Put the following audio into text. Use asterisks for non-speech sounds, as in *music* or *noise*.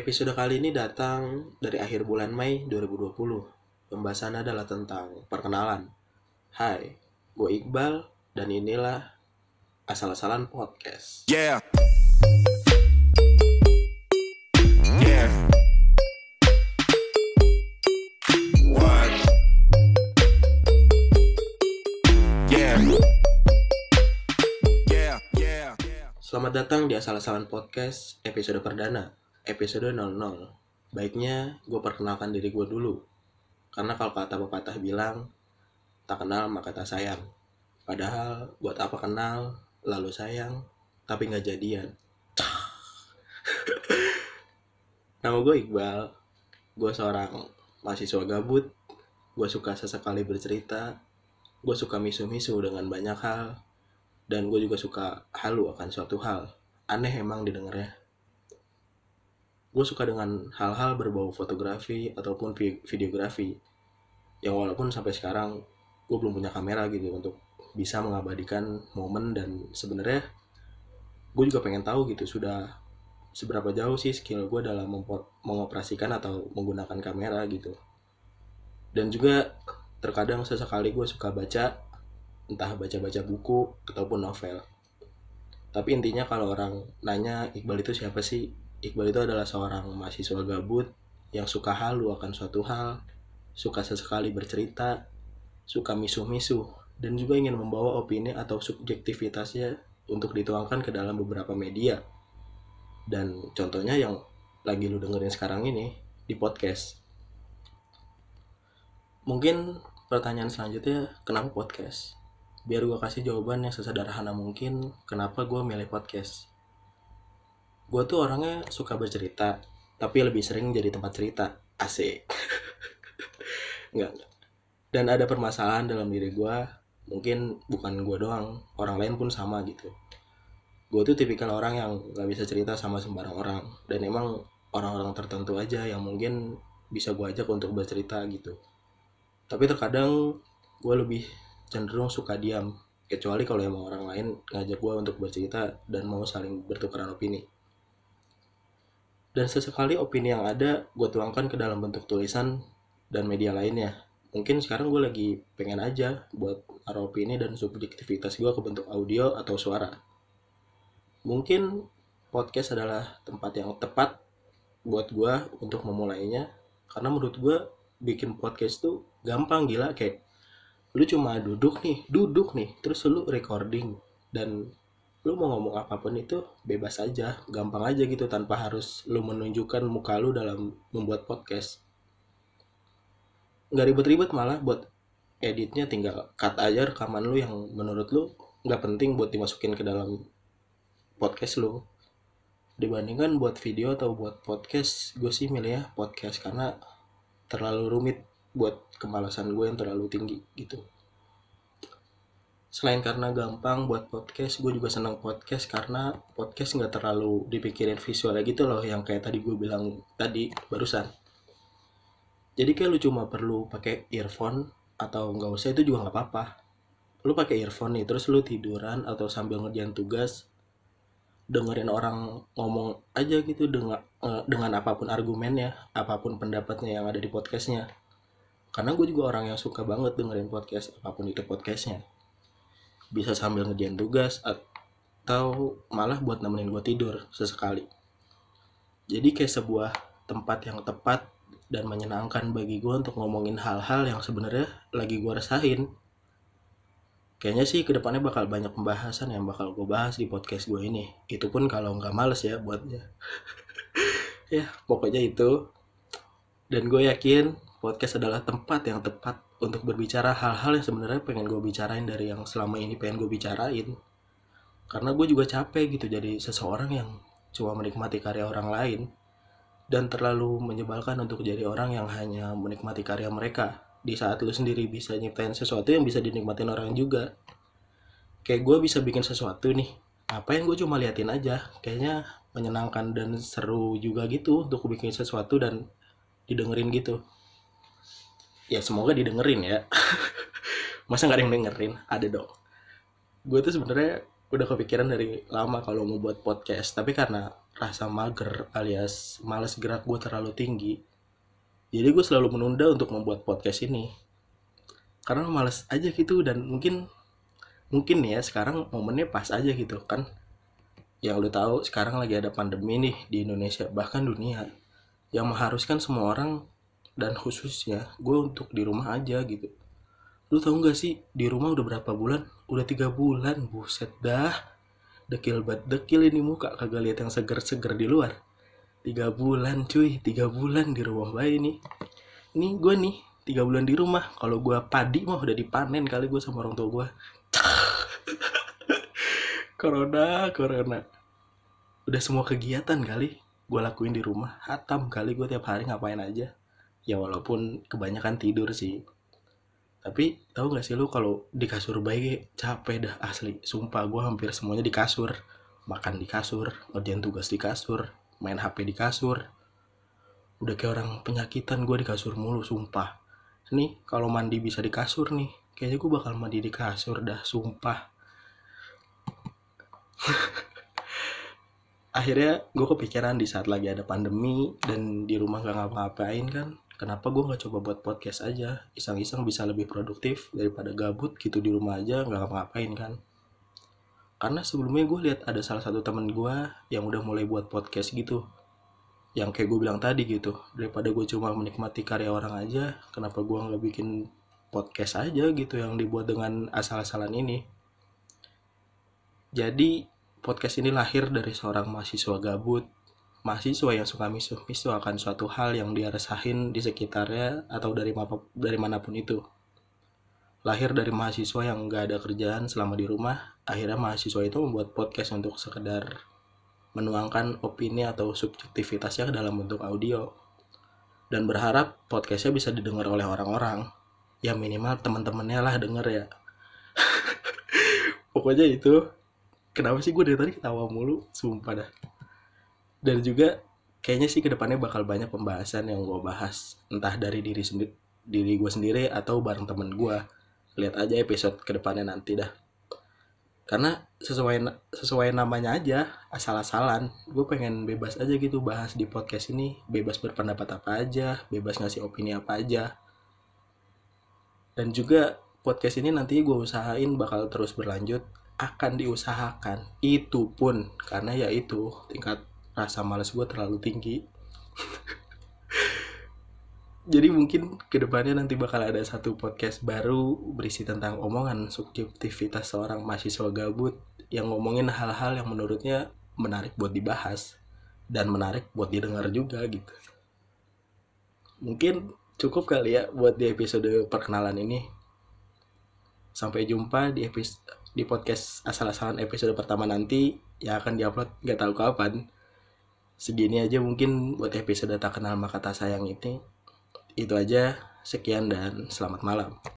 Episode kali ini datang dari akhir bulan Mei 2020. Pembahasan adalah tentang perkenalan. Hai, gue Iqbal dan inilah Asal-asalan Podcast. Yeah. Yeah. What? Yeah. Yeah. Yeah. Selamat datang di Asal-asalan Podcast episode perdana, episode 00. Baiknya gue perkenalkan diri gue dulu. Karena kalau kata pepatah bilang, tak kenal maka tak sayang. Padahal buat apa kenal, lalu sayang, tapi nggak jadian. *laughs* Nama gue Iqbal, gue seorang mahasiswa gabut, gue suka sesekali bercerita, gue suka misu-misu dengan banyak hal, dan gue juga suka halu akan suatu hal aneh emang didengarnya gue suka dengan hal-hal berbau fotografi ataupun vi- videografi yang walaupun sampai sekarang gue belum punya kamera gitu untuk bisa mengabadikan momen dan sebenarnya gue juga pengen tahu gitu sudah seberapa jauh sih skill gue dalam mengoperasikan atau menggunakan kamera gitu dan juga terkadang sesekali gue suka baca entah baca-baca buku ataupun novel. Tapi intinya kalau orang nanya Iqbal itu siapa sih? Iqbal itu adalah seorang mahasiswa gabut yang suka halu akan suatu hal, suka sesekali bercerita, suka misu-misu, dan juga ingin membawa opini atau subjektivitasnya untuk dituangkan ke dalam beberapa media. Dan contohnya yang lagi lu dengerin sekarang ini di podcast. Mungkin pertanyaan selanjutnya, kenapa podcast? biar gue kasih jawaban yang sesederhana mungkin kenapa gue milih podcast gue tuh orangnya suka bercerita tapi lebih sering jadi tempat cerita. Asik. *laughs* Nggak dan ada permasalahan dalam diri gue mungkin bukan gue doang orang lain pun sama gitu. Gue tuh tipikal orang yang nggak bisa cerita sama sembarang orang. Dan emang orang-orang tertentu aja yang mungkin bisa gue ajak untuk bercerita gitu. Tapi terkadang gue lebih cenderung suka diam kecuali kalau emang orang lain ngajak gue untuk bercerita dan mau saling bertukaran opini dan sesekali opini yang ada gue tuangkan ke dalam bentuk tulisan dan media lainnya. Mungkin sekarang gue lagi pengen aja buat naruh opini dan subjektivitas gue ke bentuk audio atau suara. Mungkin podcast adalah tempat yang tepat buat gue untuk memulainya karena menurut gue bikin podcast tuh gampang gila kayak lu cuma duduk nih duduk nih terus lu recording. Dan lu mau ngomong apa pun itu bebas aja gampang aja gitu tanpa harus lu menunjukkan muka lu dalam membuat podcast. Nggak ribet-ribet malah buat editnya tinggal cut aja rekaman lu yang menurut lu nggak penting buat dimasukin ke dalam podcast lu. Dibandingkan buat video atau buat podcast gue sih milih ya podcast karena terlalu rumit buat kemalasan gue yang terlalu tinggi gitu selain karena gampang buat podcast gue juga senang podcast karena podcast nggak terlalu dipikirin visualnya gitu loh yang kayak tadi gue bilang tadi barusan. Jadi kayak lu cuma perlu pakai earphone atau nggak usah itu juga nggak apa-apa. Lu pakai earphone nih terus lu tiduran atau sambil ngerjain tugas dengerin orang ngomong aja gitu dengan eh, dengan apa pun argumennya apa pun pendapatnya yang ada di podcastnya. Karena gue juga orang yang suka banget dengerin podcast apa pun itu podcastnya bisa sambil ngerjain tugas atau malah buat nemenin gue tidur sesekali. Jadi kayak sebuah tempat yang tepat dan menyenangkan bagi gue untuk ngomongin hal-hal yang sebenarnya lagi gue rasain. Kayaknya sih ke depannya bakal banyak pembahasan yang bakal gue bahas di podcast gue ini. Itu pun kalau nggak males ya buatnya. *laughs* Ya pokoknya itu. Dan gue yakin podcast adalah tempat yang tepat untuk berbicara hal-hal yang sebenarnya pengen gue bicarain dari yang selama ini pengen gue bicarain. Karena gue juga capek gitu jadi seseorang yang cuma menikmati karya orang lain dan terlalu menyebalkan untuk jadi orang yang hanya menikmati karya mereka. Di saat lu sendiri bisa nyiptain sesuatu yang bisa dinikmatin orang juga. Kayak gue bisa bikin sesuatu nih apa yang gue cuma liatin aja? Kayaknya menyenangkan dan seru juga gitu untuk bikin sesuatu dan didengerin gitu ya semoga didengerin ya. *laughs* Masa nggak ada yang dengerin? Ada dong. Gue tuh sebenarnya udah kepikiran dari lama kalau mau buat podcast. Tapi karena rasa mager alias males gerak gue terlalu tinggi jadi gue selalu menunda untuk membuat podcast ini. Karena males aja gitu dan mungkin mungkin ya sekarang momennya pas aja gitu kan. Yang lu tahu sekarang lagi ada pandemi nih di Indonesia bahkan dunia. Yang mengharuskan semua orang dan khususnya gue untuk di rumah aja gitu. Lu tahu nggak sih di rumah udah berapa bulan? Udah tiga bulan buset dah. Dekil banget dekil ini muka kagak lihat yang seger-seger di luar. Tiga bulan cuy tiga bulan di rumah bayi nih. Ini gue nih tiga bulan di rumah. Kalau gue padi mah udah dipanen kali gue sama orang tua gue *laughs* corona corona. Udah semua kegiatan kali gue lakuin di rumah. Hatam kali gue tiap hari ngapain aja ya walaupun kebanyakan tidur sih. Tapi tahu gak sih lu kalau di kasur bayi capek dah asli. Sumpah gue hampir semuanya di kasur. Makan di kasur ngerjain tugas di kasur main hp di kasur. Udah kayak orang penyakitan gue di kasur mulu sumpah. Nih kalau mandi bisa di kasur nih kayaknya gue bakal mandi di kasur dah sumpah. *laughs* Akhirnya gue kepikiran di saat lagi ada pandemi dan di rumah gak ngapa-ngapain kan kenapa gue nggak coba buat podcast aja? Iseng-iseng bisa lebih produktif daripada gabut gitu di rumah aja nggak ngapa-ngapain kan? Karena sebelumnya gue lihat ada salah satu temen gue yang udah mulai buat podcast gitu. Yang kayak gue bilang tadi gitu daripada gue cuma menikmati karya orang aja kenapa gue nggak bikin podcast aja? gitu yang dibuat dengan asal-asalan ini. Jadi podcast ini lahir dari seorang mahasiswa gabut mahasiswa yang suka misu-misu akan suatu hal yang dia resahin di sekitarnya atau dari mapa- dari mana pun itu. Lahir dari mahasiswa yang nggak ada kerjaan selama di rumah, akhirnya mahasiswa itu membuat podcast untuk sekedar menuangkan opini atau subjektivitasnya ke dalam bentuk audio. Dan berharap podcastnya bisa didengar oleh orang-orang. Ya minimal teman-temannya lah denger ya. *laughs* Pokoknya itu. Kenapa sih gue dari tadi ketawa mulu? Sumpah dah dan juga kayaknya sih ke depannya bakal banyak pembahasan yang gue bahas entah dari diri sendiri diri gue sendiri atau bareng temen gue lihat aja episode ke depannya nanti dah. Karena sesuai sesuai namanya aja asal-asalan gue pengen bebas aja gitu bahas di podcast ini. Bebas berpendapat apa aja bebas ngasih opini apa aja. Dan juga podcast ini nanti gue usahain bakal terus berlanjut akan diusahakan. Itu pun karena ya itu tingkat rasa malas gue terlalu tinggi. *laughs* Jadi mungkin ke depannya nanti bakal ada satu podcast baru berisi tentang omongan subjektivitas seorang mahasiswa gabut yang ngomongin hal-hal yang menurutnya menarik buat dibahas dan menarik buat didengar juga gitu. Mungkin cukup kali ya buat di episode perkenalan ini. Sampai jumpa di episode di podcast asal-asalan episode pertama nanti yang akan diupload nggak tahu kapan segini aja mungkin buat episode tak kenal maka tak sayang ini. Itu aja. Sekian dan selamat malam